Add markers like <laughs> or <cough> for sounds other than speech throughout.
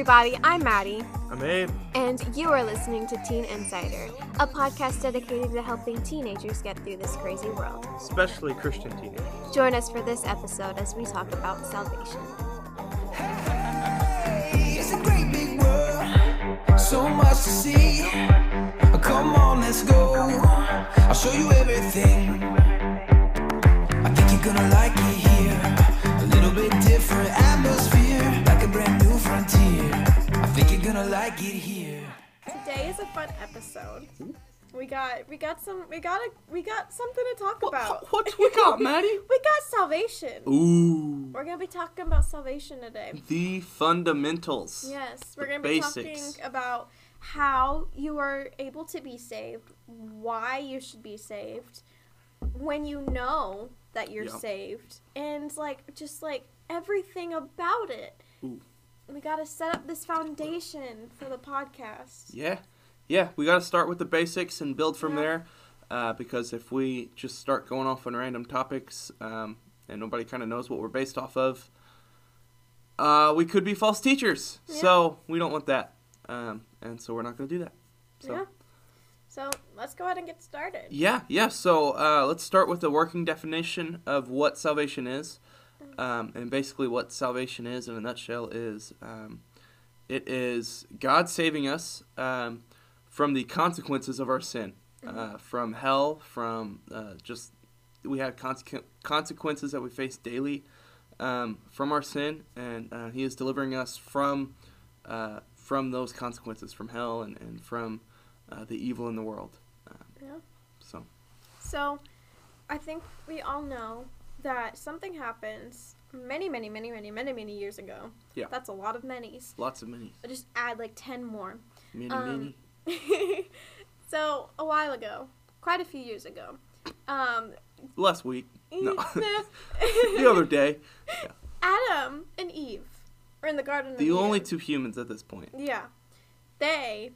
everybody, I'm Maddie, I'm Abe. and you are listening to Teen Insider, a podcast dedicated to helping teenagers get through this crazy world. Especially Christian teenagers. Join us for this episode as we talk about salvation. It's a great big world, so much to see. Come on, let's go. I'll show you everything. I think you're gonna like it here. A little bit different atmosphere, frontier. I think you're gonna like it here. Today is a fun episode. We got we got some we got a we got something to talk about. What we got, <laughs> Maddie? We got salvation. Ooh. We're gonna be talking about salvation today. The fundamentals. Yes, we're The gonna be basics. talking about how you are able to be saved, why you should be saved, when you know that you're Yep. saved, and like just like everything about it. Ooh. We gotta set up this foundation for the podcast. Yeah. Yeah, we got to start with the basics and build from Yeah. there. Uh, because if we just start going off on random topics um, and nobody kind of knows what we're based off of, uh, we could be false teachers. Yeah. So we don't want that. Um, and so we're not going to do that. So. Yeah. So let's go ahead and get started. Yeah, yeah. So uh, let's start with the working definition of what salvation is. Um, and basically, what salvation is in a nutshell is um, it is God saving us um, from the consequences of our sin, uh, from hell, from uh, just we have consequ- consequences that we face daily um, from our sin, and uh, He is delivering us from uh, from those consequences, from hell, and, and from uh, the evil in the world. Um, Yeah. so. So, I think we all know that something happens many, many, many, many, many, many years ago. Yeah. That's a lot of many's. Lots of minis. But just add like 10 more. Mini, Um, mini. <laughs> so, a while ago, quite a few years ago, um, Last week. No. <laughs> <laughs> the other day. Adam and Eve were in the Garden of The Eden. only two humans at this point. Yeah. They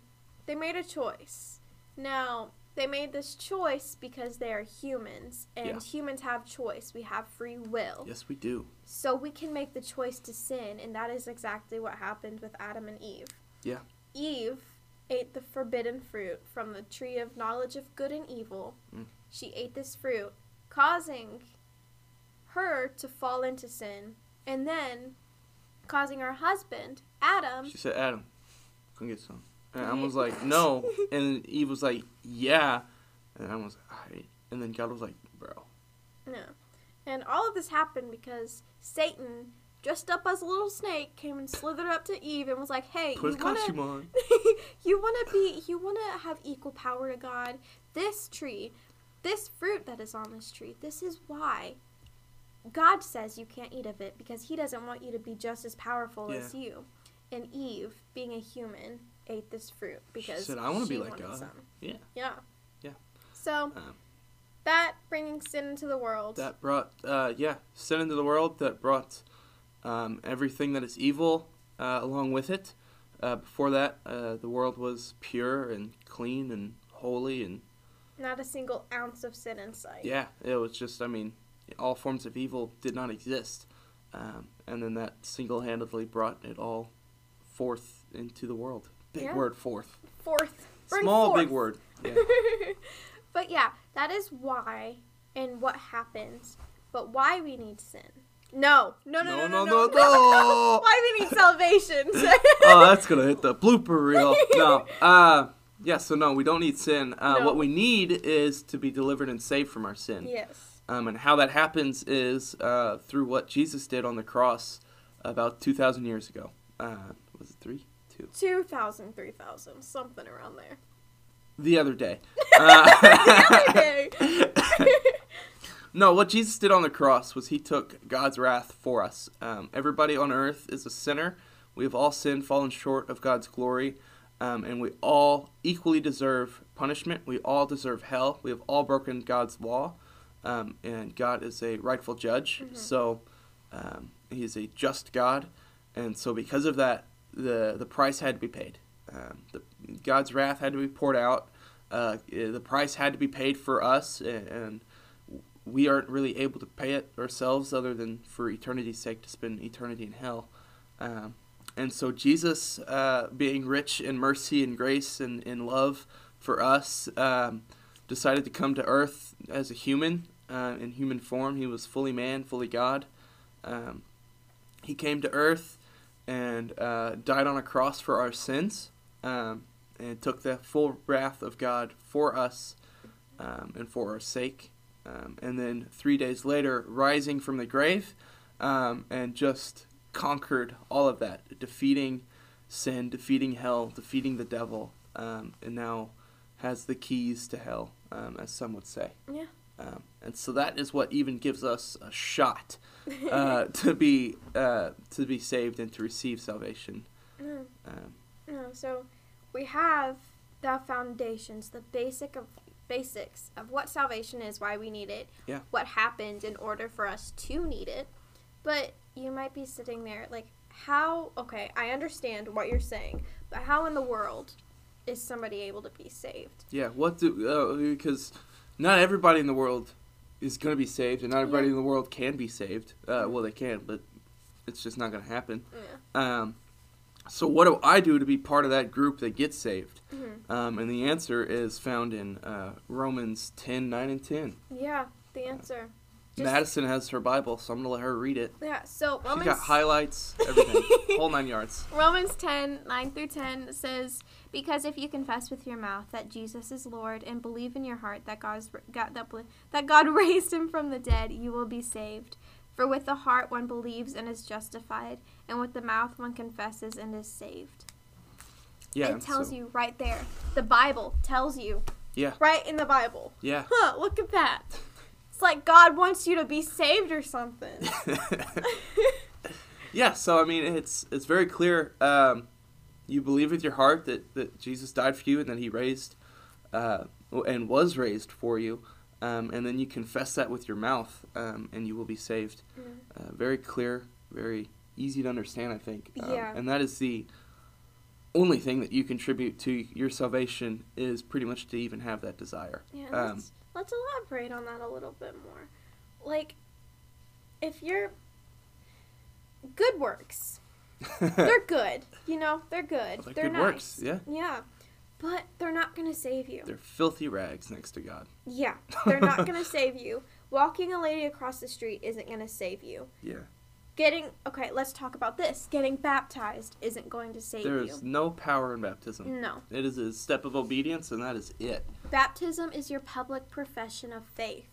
they made a choice. Now, they made this choice because they are humans and Yeah. humans have choice. We have free will. Yes, we do. So we can make the choice to sin and that is exactly what happened with Adam and Eve. Yeah. Eve ate the forbidden fruit from the tree of knowledge of good and evil. Mm. She ate this fruit, causing her to fall into sin and then causing her husband, Adam, She said, Adam, come get some. And Adam was like, no. And Eve was like, yeah. And Adam was like. And then God was like, bro. No. And all of this happened because Satan, dressed up as a little snake, came and slithered up to Eve and was like, "Hey, Put you wanna, costume on. <laughs> you wanna be, you wanna have equal power to God. This tree, this fruit that is on this tree, this is why." God says you can't eat of it because he doesn't want you to be just as powerful as you. And Eve, being a human, ate this fruit because said, "I wanna be she like wanted God." some. Yeah. Yeah. Yeah. So Um, that bringing sin into the world. that brought, uh, yeah, sin into the world. That brought um, everything that is evil uh, along with it. Uh, before that, uh, the world was pure and clean and holy and Not a single ounce of sin in sight. Yeah, it was just, I mean, all forms of evil did not exist. Um, and then that single handedly brought it all forth into the world. Big Yeah. word, forth. Fourth. Bring Small, forth. big word. <laughs> Yeah. but yeah, that is why and what happens. But why we need sin. No. No, no, no, no, no. no, no. <laughs> why we need salvation. <laughs> oh, that's going to hit the blooper reel. No. Uh, yeah, so no, we don't need sin. Uh, No. What we need is to be delivered and saved from our sin. yes. Um, and how that happens is uh, through what Jesus did on the cross about 2,000 years ago. Uh, was it three? Two. 2,000, 3,000, something around there. The other day. <laughs> Uh, Okay. <laughs> no, what Jesus did on the cross was he took God's wrath for us. Um, everybody on earth is a sinner. We have all sinned, fallen short of God's glory, um, and we all equally deserve punishment. We all deserve hell. We have all broken God's law, um, and God is a rightful judge. So um, he is a just God, and so because of that, the the price had to be paid. Um, the, God's wrath had to be poured out. Uh, the price had to be paid for us, and, we aren't really able to pay it ourselves, other than for eternity's sake to spend eternity in hell. Um, and so Jesus, uh, being rich in mercy and grace and in love for us, um, decided to come to earth as a human uh, in human form. He was fully man, fully God. Um, he came to earth and uh, died on a cross for our sins um, and took the full wrath of God for us um, and for our sake. Um, and then three days later, rising from the grave um, and just conquered all of that, defeating sin, defeating hell, defeating the devil, um, and now has the keys to hell, um, as some would say. Yeah. Um, and so that is what even gives us a shot uh, <laughs> to be uh, to be saved and to receive salvation. Mm. Um, No, so we have the foundations, the basic of basics of what salvation is, why we need it, Yeah. what happened in order for us to need it. But you might be sitting there like, how? Okay, I understand what you're saying, but how in the world is somebody able to be saved? yeah, what do uh, because not everybody in the world is going to be saved, and not everybody Yeah. in the world can be saved. Uh, well, they can, but it's just not going to happen. Yeah. Um, so what do I do to be part of that group that gets saved? Mhm. Um, and the answer is found in uh, Romans 10, 9, and 10. Yeah, the answer. Just- Madison has her Bible, so I'm going to let her read it. Yeah, so She's Romans got highlights, everything, <laughs> whole nine yards. Romans 10, 9 through 10 says, Because if you confess with your mouth that Jesus is Lord and believe in your heart that, God's, God, that, that God <laughs> raised him from the dead, you will be saved. For with the heart one believes and is justified, and with the mouth one confesses and is saved. Yeah, it tells so- you right there. The Bible tells you Yeah, right in the Bible. yeah. Huh, look at that. <laughs> It's like God wants you to be saved or something. <laughs> yeah, so I mean, it's it's very clear. Um, you believe with your heart that, that Jesus died for you and that He raised uh, and was raised for you, um, and then you confess that with your mouth, um, and you will be saved. Uh, very clear, very easy to understand, I think. Um, Yeah. And that is the only thing that you contribute to your salvation is pretty much to even have that desire. Yeah, Um, let's, elaborate on that a little bit more. Like, if you're good works, <laughs> they're good. You know, they're good. They're they're good nice. works, yeah. Yeah, but they're not gonna save you. They're filthy rags next to God. yeah, they're not gonna save you. <laughs> Walking a lady across the street isn't gonna save you. Yeah. Getting okay, let's talk about this. Getting baptized isn't going to save There you. is no power in baptism. No. It is a step of obedience, and that is it. Baptism is your public profession of faith.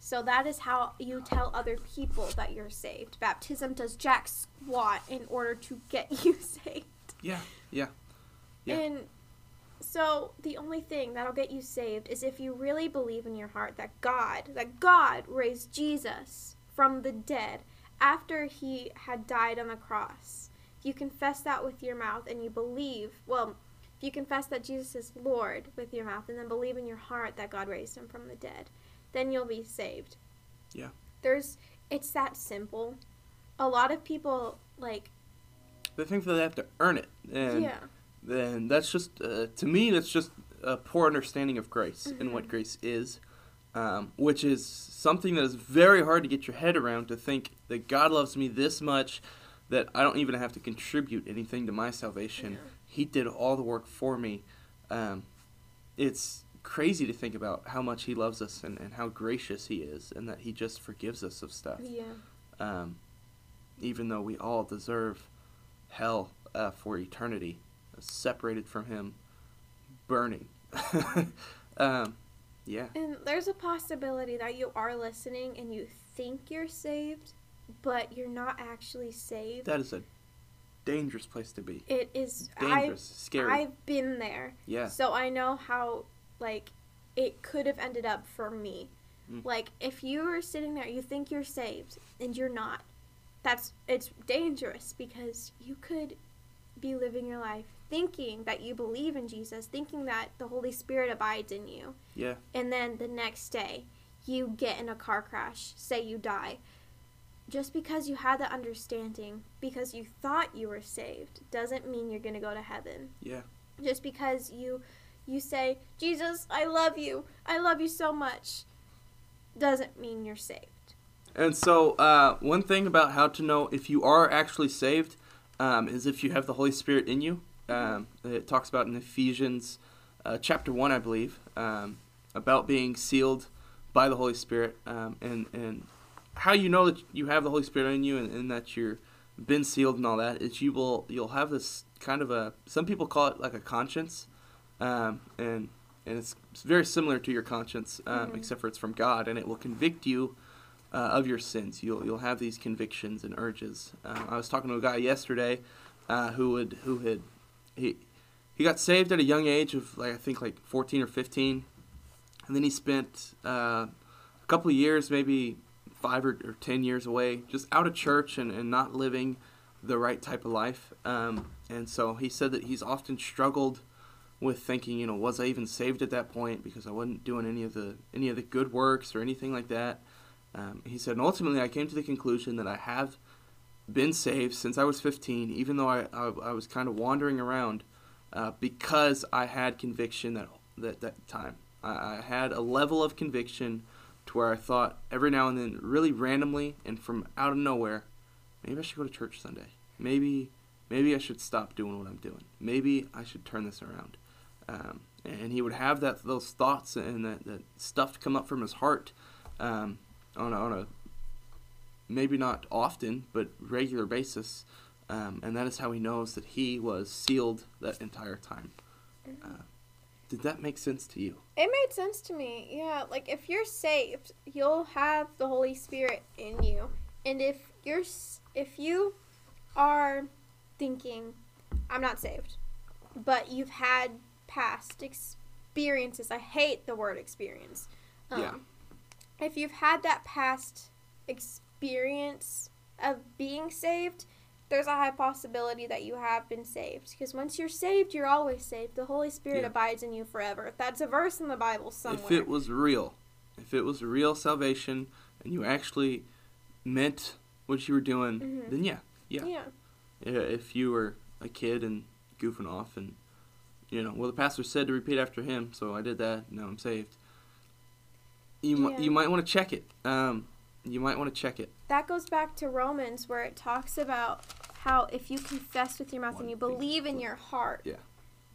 So that is how you tell other people that you're saved. Baptism does jack squat in order to get <laughs> you saved. Yeah, yeah. Yeah. And so the only thing that'll get you saved is if you really believe in your heart that God, that God raised Jesus from the dead after he had died on the cross. If you confess that with your mouth and you believe, well, if you confess that Jesus is Lord with your mouth and then believe in your heart that God raised him from the dead, then you'll be saved. Yeah. There's it's that simple. A lot of people like They think that they have to earn it, and yeah. then that's just uh, to me that's just a poor understanding of grace and Mm-hmm. what grace is, um, which is something that is very hard to get your head around. To think that God loves me this much that I don't even have to contribute anything to my salvation. Yeah. He did all the work for me. Um, it's crazy to think about how much He loves us and, and how gracious He is, and that He just forgives us of stuff Yeah. um, even though we all deserve hell uh, for eternity, separated from Him, burning. <laughs> um, yeah, And there's a possibility that you are listening and you think you're saved, but you're not actually saved. that is a dangerous place to be. it is Dangerous, I've, scary. I've been there. yeah, So I know how like it could have ended up for me. Mm. Like if you are sitting there, you think you're saved and you're not. That's it's dangerous because you could be living your life thinking that you believe in Jesus, thinking that the Holy Spirit abides in you. yeah, and then the next day you get in a car crash, say you die. Just because you had the understanding, because you thought you were saved, doesn't mean you're going to go to heaven. yeah, Just because you you say, "Jesus, I love you. I love you so much." doesn't mean you're saved. And so, uh, one thing about how to know if you are actually saved, um, is if you have the Holy Spirit in you. Um, it talks about in Ephesians uh, chapter 1, I believe, um, about being sealed by the Holy Spirit um, and, and how you know that you have the Holy Spirit in you and, and that you're been sealed and all that is you will you'll have this kind of a some people call it like a conscience um, and and it's, it's very similar to your conscience um, Mhm. except for it's from God and it will convict you uh, of your sins you'll you'll have these convictions and urges uh, I was talking to a guy yesterday uh, who would who had he he got saved at a young age of like I think like 14 or 15 and then he spent uh, a couple of years maybe five or, or ten years away, just out of church and, and not living the right type of life. Um, and so he said that he's often struggled with thinking, you know, was I even saved at that point because I wasn't doing any of the any of the good works or anything like that. Um, he said, and ultimately I came to the conclusion that I have been saved since I was 15, even though I, I, I was kind of wandering around uh, because I had conviction that that, that time. I, I had a level of conviction to where I thought every now and then, really randomly and from out of nowhere, maybe I should go to church Sunday. Maybe, maybe I should stop doing what I'm doing. Maybe I should turn this around. Um, and he would have that those thoughts and that, that stuff come up from his heart um, on a, on a maybe not often but regular basis. Um, and that is how he knows that he was sealed that entire time. Uh, did that make sense to you? It made sense to me. Yeah, like if you're saved, you'll have the Holy Spirit in you. And if you're if you are thinking I'm not saved, but you've had past experiences. I hate the word experience. Um, Yeah. If you've had that past experience of being saved, there's a high possibility that you have been saved. Because once you're saved, you're always saved. The Holy Spirit Yeah. abides in you forever. That's a verse in the Bible somewhere. If it was real, if it was real salvation, and you actually meant what you were doing, Mhm. then yeah. yeah. Yeah, If you were a kid and goofing off, and you know, well, the pastor said to repeat after him, so I did that. Now I'm saved. You Yeah. you might want to check it. Um, you might want to check it. That goes back to Romans where it talks about how if you confess with your mouth and you believe in your heart. Yeah.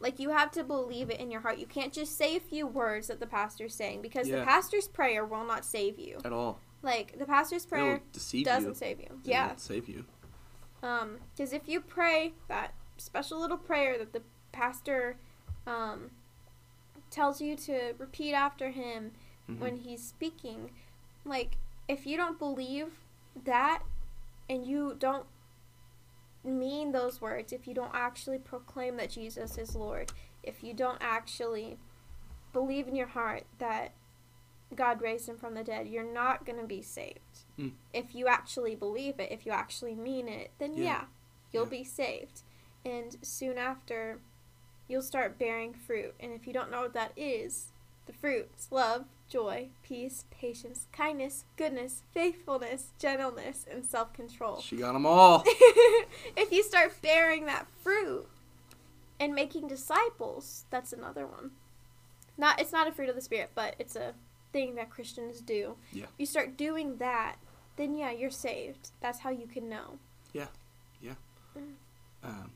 Like you have to believe it in your heart. You can't just say a few words that the pastor's saying because the pastor's prayer will not save you. At all. Like the pastor's prayer doesn't you. save you. It Yeah. save you. Um, because if you pray that special little prayer that the pastor um, tells you to repeat after him Mhm. when he's speaking, like if you don't believe that and you don't mean those words, if you don't actually proclaim that Jesus is Lord, if you don't actually believe in your heart that God raised him from the dead, you're not going to be saved. Mm. If you actually believe it, if you actually mean it, then yeah, Yeah. you'll Yeah. be saved. And soon after, you'll start bearing fruit. And if you don't know what that is, the fruits love, joy, peace, patience, kindness, goodness, faithfulness, gentleness, and self control. She got them all. <laughs> if you start bearing that fruit and making disciples, that's another one. Not it's not a fruit of the spirit, but it's a thing that Christians do. Yeah. If you start doing that, then yeah, you're saved. That's how you can know. Yeah. Yeah. Mm. Um,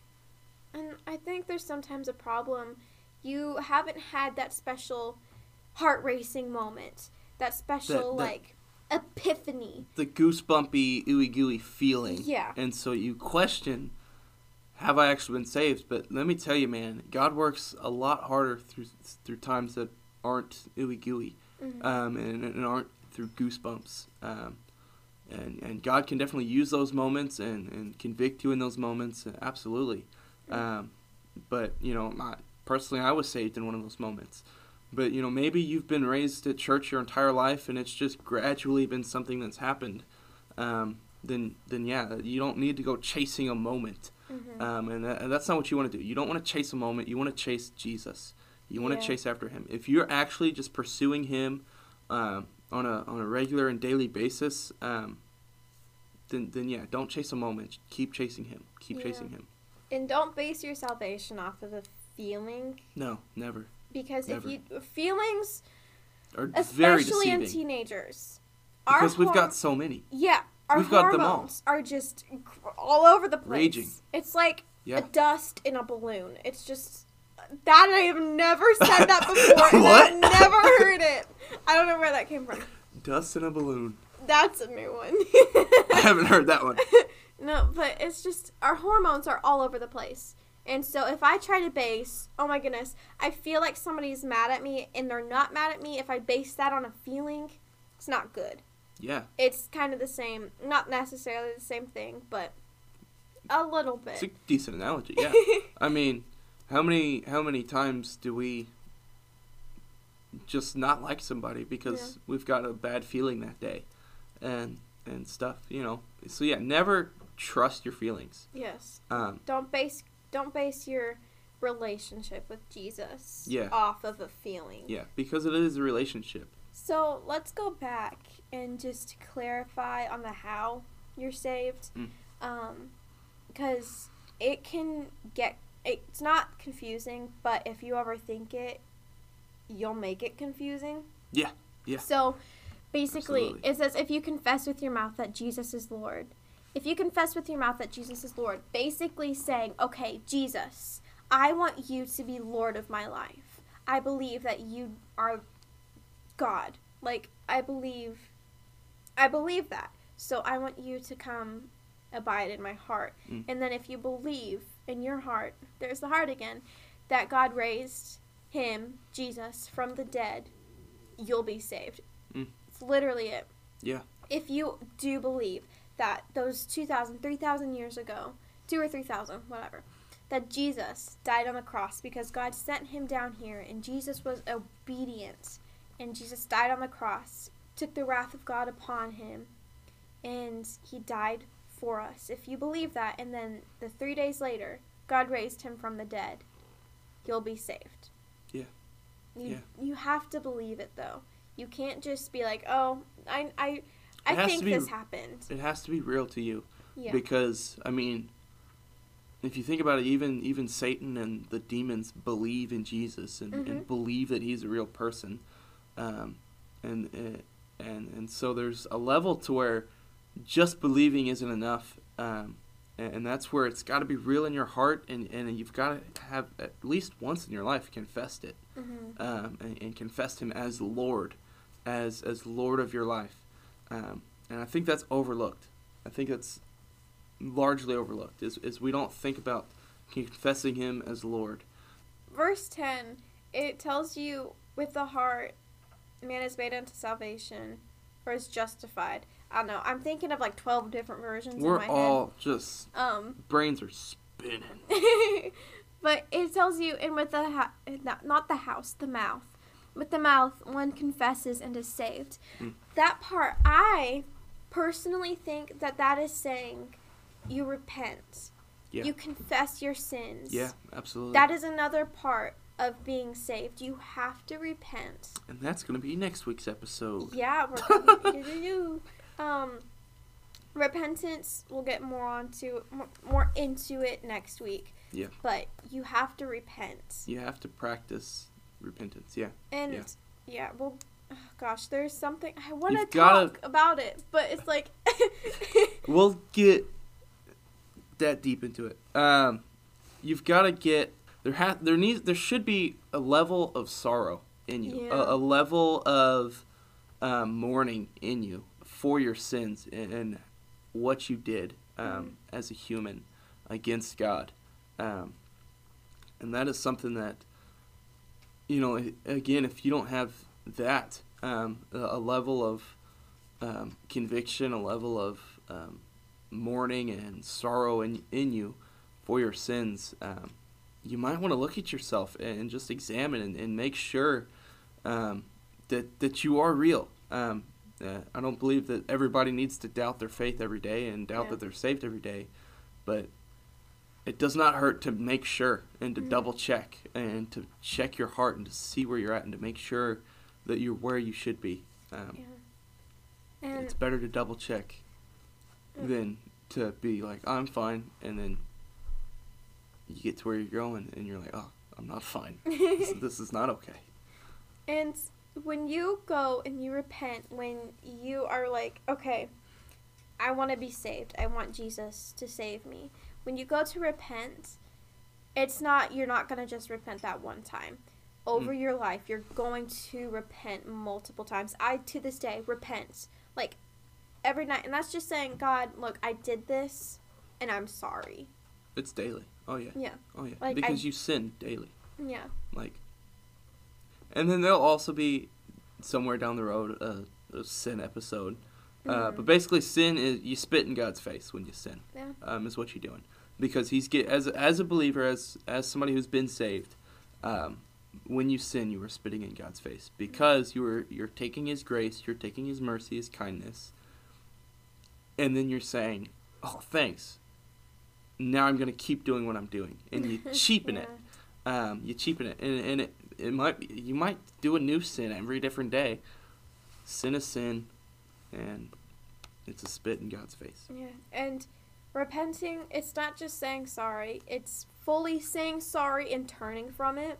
And I think there's sometimes a problem. You haven't had that special heart racing moment, that special that- like epiphany. the goosebumpy, ooey gooey feeling. Yeah. And so you question, have I actually been saved? But let me tell you, man, God works a lot harder through through times that aren't ooey gooey, Mhm. um, and, and aren't through goosebumps. Um, and and God can definitely use those moments and, and convict you in those moments. Absolutely. Um, but you know, my, personally, I was saved in one of those moments. But you know, maybe you've been raised at church your entire life, and it's just gradually been something that's happened. Um, then, then yeah, you don't need to go chasing a moment, Mhm. um, and, that, and that's not what you want to do. You don't want to chase a moment. You want to chase Jesus. You want Yeah. to chase after Him. If you're actually just pursuing Him um, on a on a regular and daily basis, um, then then yeah, don't chase a moment. Keep chasing Him. Keep Yeah. chasing Him. And don't base your salvation off of a feeling No, never. Because Never. if you feelings very especially in teenagers because we've hor- got so many. yeah our We've got them all. hormones are just all over the place. Raging. It's like Yeah. a dust in a balloon. It's just that I have never said that <laughs> before. What? I've never heard it. I don't know where that came from. Dust in a balloon. That's a new one. I haven't heard that one. <laughs> no, but it's just our hormones are all over the place. And so if I try to base, oh my goodness, I feel like somebody's mad at me and they're not mad at me. If I base that on a feeling, it's not good. Yeah. It's kind of the same, not necessarily the same thing, but a little bit. It's a decent analogy. Yeah. <laughs> I mean, how many how many times do we just not like somebody because Yeah. we've got a bad feeling that day, and and stuff. You know. So yeah, never trust your feelings. yes. Um, Don't base don't base your relationship with Jesus Yeah. off of a feeling. yeah, because it is a relationship. So let's go back and just clarify on the how you're saved. Mm. Um, because it can get, it's not confusing, but if you overthink it, you'll make it confusing. Yeah, yeah. So basically, Absolutely. it says if you confess with your mouth that Jesus is Lord, if you confess with your mouth that Jesus is Lord, basically saying, okay, Jesus, I want you to be Lord of my life. I believe that you are God. Like, I believe, I believe that. So I want you to come abide in my heart. Mm. And then if you believe in your heart, there's the heart again, that God raised him, Jesus, from the dead, you'll be saved. Mm. It's literally it. Yeah. If you do believe that those 2,000, 3,000 years ago, two or 3,000, whatever, that Jesus died on the cross because God sent him down here and Jesus was obedient and Jesus died on the cross, took the wrath of God upon him, and he died for us. If you believe that, and then the three days later, God raised him from the dead, you'll be saved. Yeah. You, Yeah. you have to believe it though. You can't just be like, oh, I, I, I It has think to be- this happened. It has to be real to you. Yeah. because I mean, if you think about it, even even Satan and the demons believe in Jesus and, and Mhm. believe that he's a real person, um, and uh, and and so there's a level to where just believing isn't enough, um, and, and that's where it's got to be real in your heart, and, and you've got to have at least once in your life confessed it, hmm um, and, and confessed him as Lord, as as Lord of your life, um, and I think that's overlooked. I think that's largely overlooked is, is we don't think about confessing him as Lord. Verse 10, it tells you with the heart, man is made unto salvation or is justified. I don't know. I'm thinking of like 12 different versions We're in my all just. Um, brains are spinning. <laughs> but it tells you, and with the ha- not, not the house, the mouth. With the mouth, one confesses and is saved. Mm. That part, I personally think that that is saying you repent. Yeah. You confess your sins. Yeah, absolutely. That is another part of being saved. You have to repent. and that's going to be next week's episode. Yeah, we're <laughs> gonna um repentance. We'll get more onto more into it next week. Yeah. But you have to repent, You have to practice repentance. Yeah. and Yeah. yeah, well, oh, gosh, there's something I want to talk about it, but it's like <laughs> We'll get that deep into it. Um, you've got to get there. Ha- there needs there should be a level of sorrow in you, Yeah. a, a level of um, mourning in you for your sins and, and what you did um, as a human against God, um, and that is something that you know. Again, if you don't have that, um, a, level of um, conviction, a level of um, mourning and sorrow in, in you for your sins, um, you might want to look at yourself and just examine and, and make sure um, that, that you are real. Um, uh, I don't believe that everybody needs to doubt their faith every day and doubt Yeah. that they're saved every day, but it does not hurt to make sure and to Mhm. double check and to check your heart and to see where you're at and to make sure that you're where you should be. Um, yeah. and it's better to double check Mm. than to be like I'm fine and then you get to where you're going and you're like oh I'm not fine this, <laughs> this is not okay And when you go and you repent, when you are like, okay, I want to be saved. I want Jesus to save me. When you go to repent, it's not you're not going to just repent that one time. Over mm. your life, you're going to repent multiple times. I to this day repent like every night, and that's just saying, God, look, I did this, and I'm sorry. It's daily. Oh yeah. Yeah. Oh yeah. Like, because I- you sin daily. Yeah. Like, and then there'll also be somewhere down the road a, a sin episode. Uh, but basically, sin is you spit in God's face when you sin. Yeah. Um, is what you're doing because He's get as as a believer, as as somebody who's been saved. Um, when you sin, you are spitting in God's face because you are you're taking His grace, you're taking His mercy, His kindness, and then you're saying, "Oh, thanks." Now I'm gonna keep doing what I'm doing, and you <laughs> cheapen it um, you cheapen it, and, and it, it might be, you might do a new sin every different day. Sin is sin, and it's a spit in God's face. Yeah, and repenting, it's not just saying sorry, it's fully saying sorry and turning from it.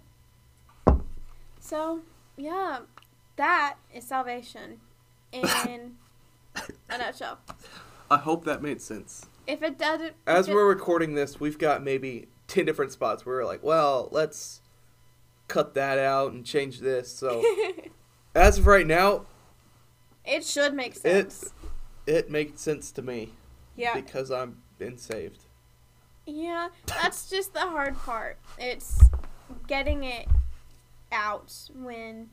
So, yeah, that is salvation in <coughs> a nutshell. I hope that made sense. If it doesn't, As it- we're recording this, we've got maybe ten different spots where we're like, well, let's cut that out and change this. So <laughs> as of right now, it should make sense. it it makes sense to me yeah, because I'm been saved. yeah, that's <laughs> just the hard part. It's getting it out when,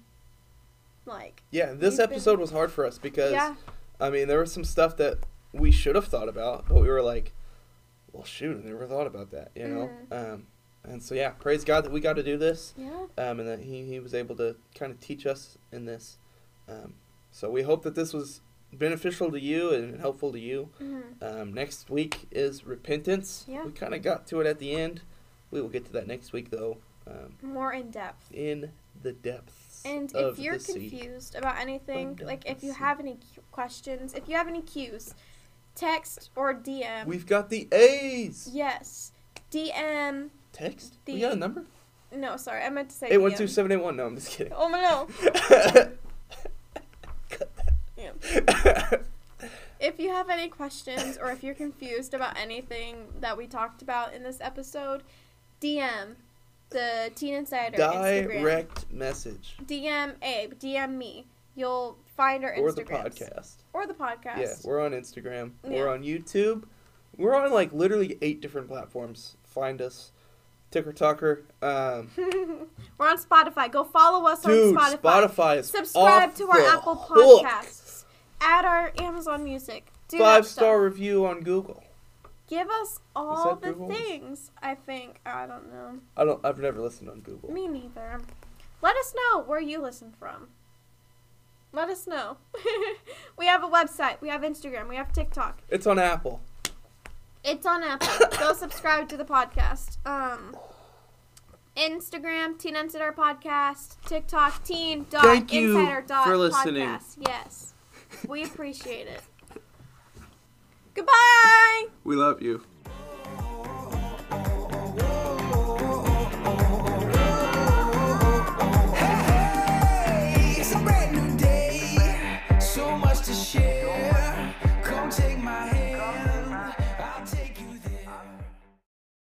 like, Yeah, this You've been- episode was hard for us because yeah, I mean, there was some stuff that we should have thought about, but we were like, well, shoot, I never thought about that, you know? Um, and so, yeah, praise God that we got to do this yeah, um, and that he, he was able to kind of teach us in this. Um, so we hope that this was beneficial to you and helpful to you. mhm. Um, next week is repentance. Yeah. We kind of got to it at the end. We will get to that next week, though, um, more in depth. in the depths And if you're sea. confused about anything, like if you sea. have any questions, if you have any cues, text or DM. We've got the A's. yes, DM. Text? The- we got a number? No, sorry, I meant to say Eight one two seven eight one. No, I'm just kidding. Oh no. <laughs> Yeah. If you have any questions or if you're confused about anything that we talked about in this episode, DM the Teen Insider Instagram. Direct message DM Abe, DM me. You'll find our Instagram or the podcast. Or the podcast. Yeah, we're on Instagram. We're on YouTube. We're on like literally eight different platforms. Find us, Ticker Talker. Um, <laughs> We're on Spotify. Go follow us dude, on Spotify. Spotify is Subscribe to our Apple hook. Add our Amazon Music. Do Five star review on Google. Give us all the things. I think. I don't know. I don't. I've never listened on Google. Me neither. Let us know where you listen from. Let us know. <laughs> we have a website. We have Instagram. We have TikTok. It's on Apple. It's on Apple. <coughs> Go subscribe to the podcast. Um, Instagram, Teen Insider Podcast. TikTok, Teen dot Thank you Insider dot for listening. Podcast. Yes, we appreciate it. Goodbye. We love you.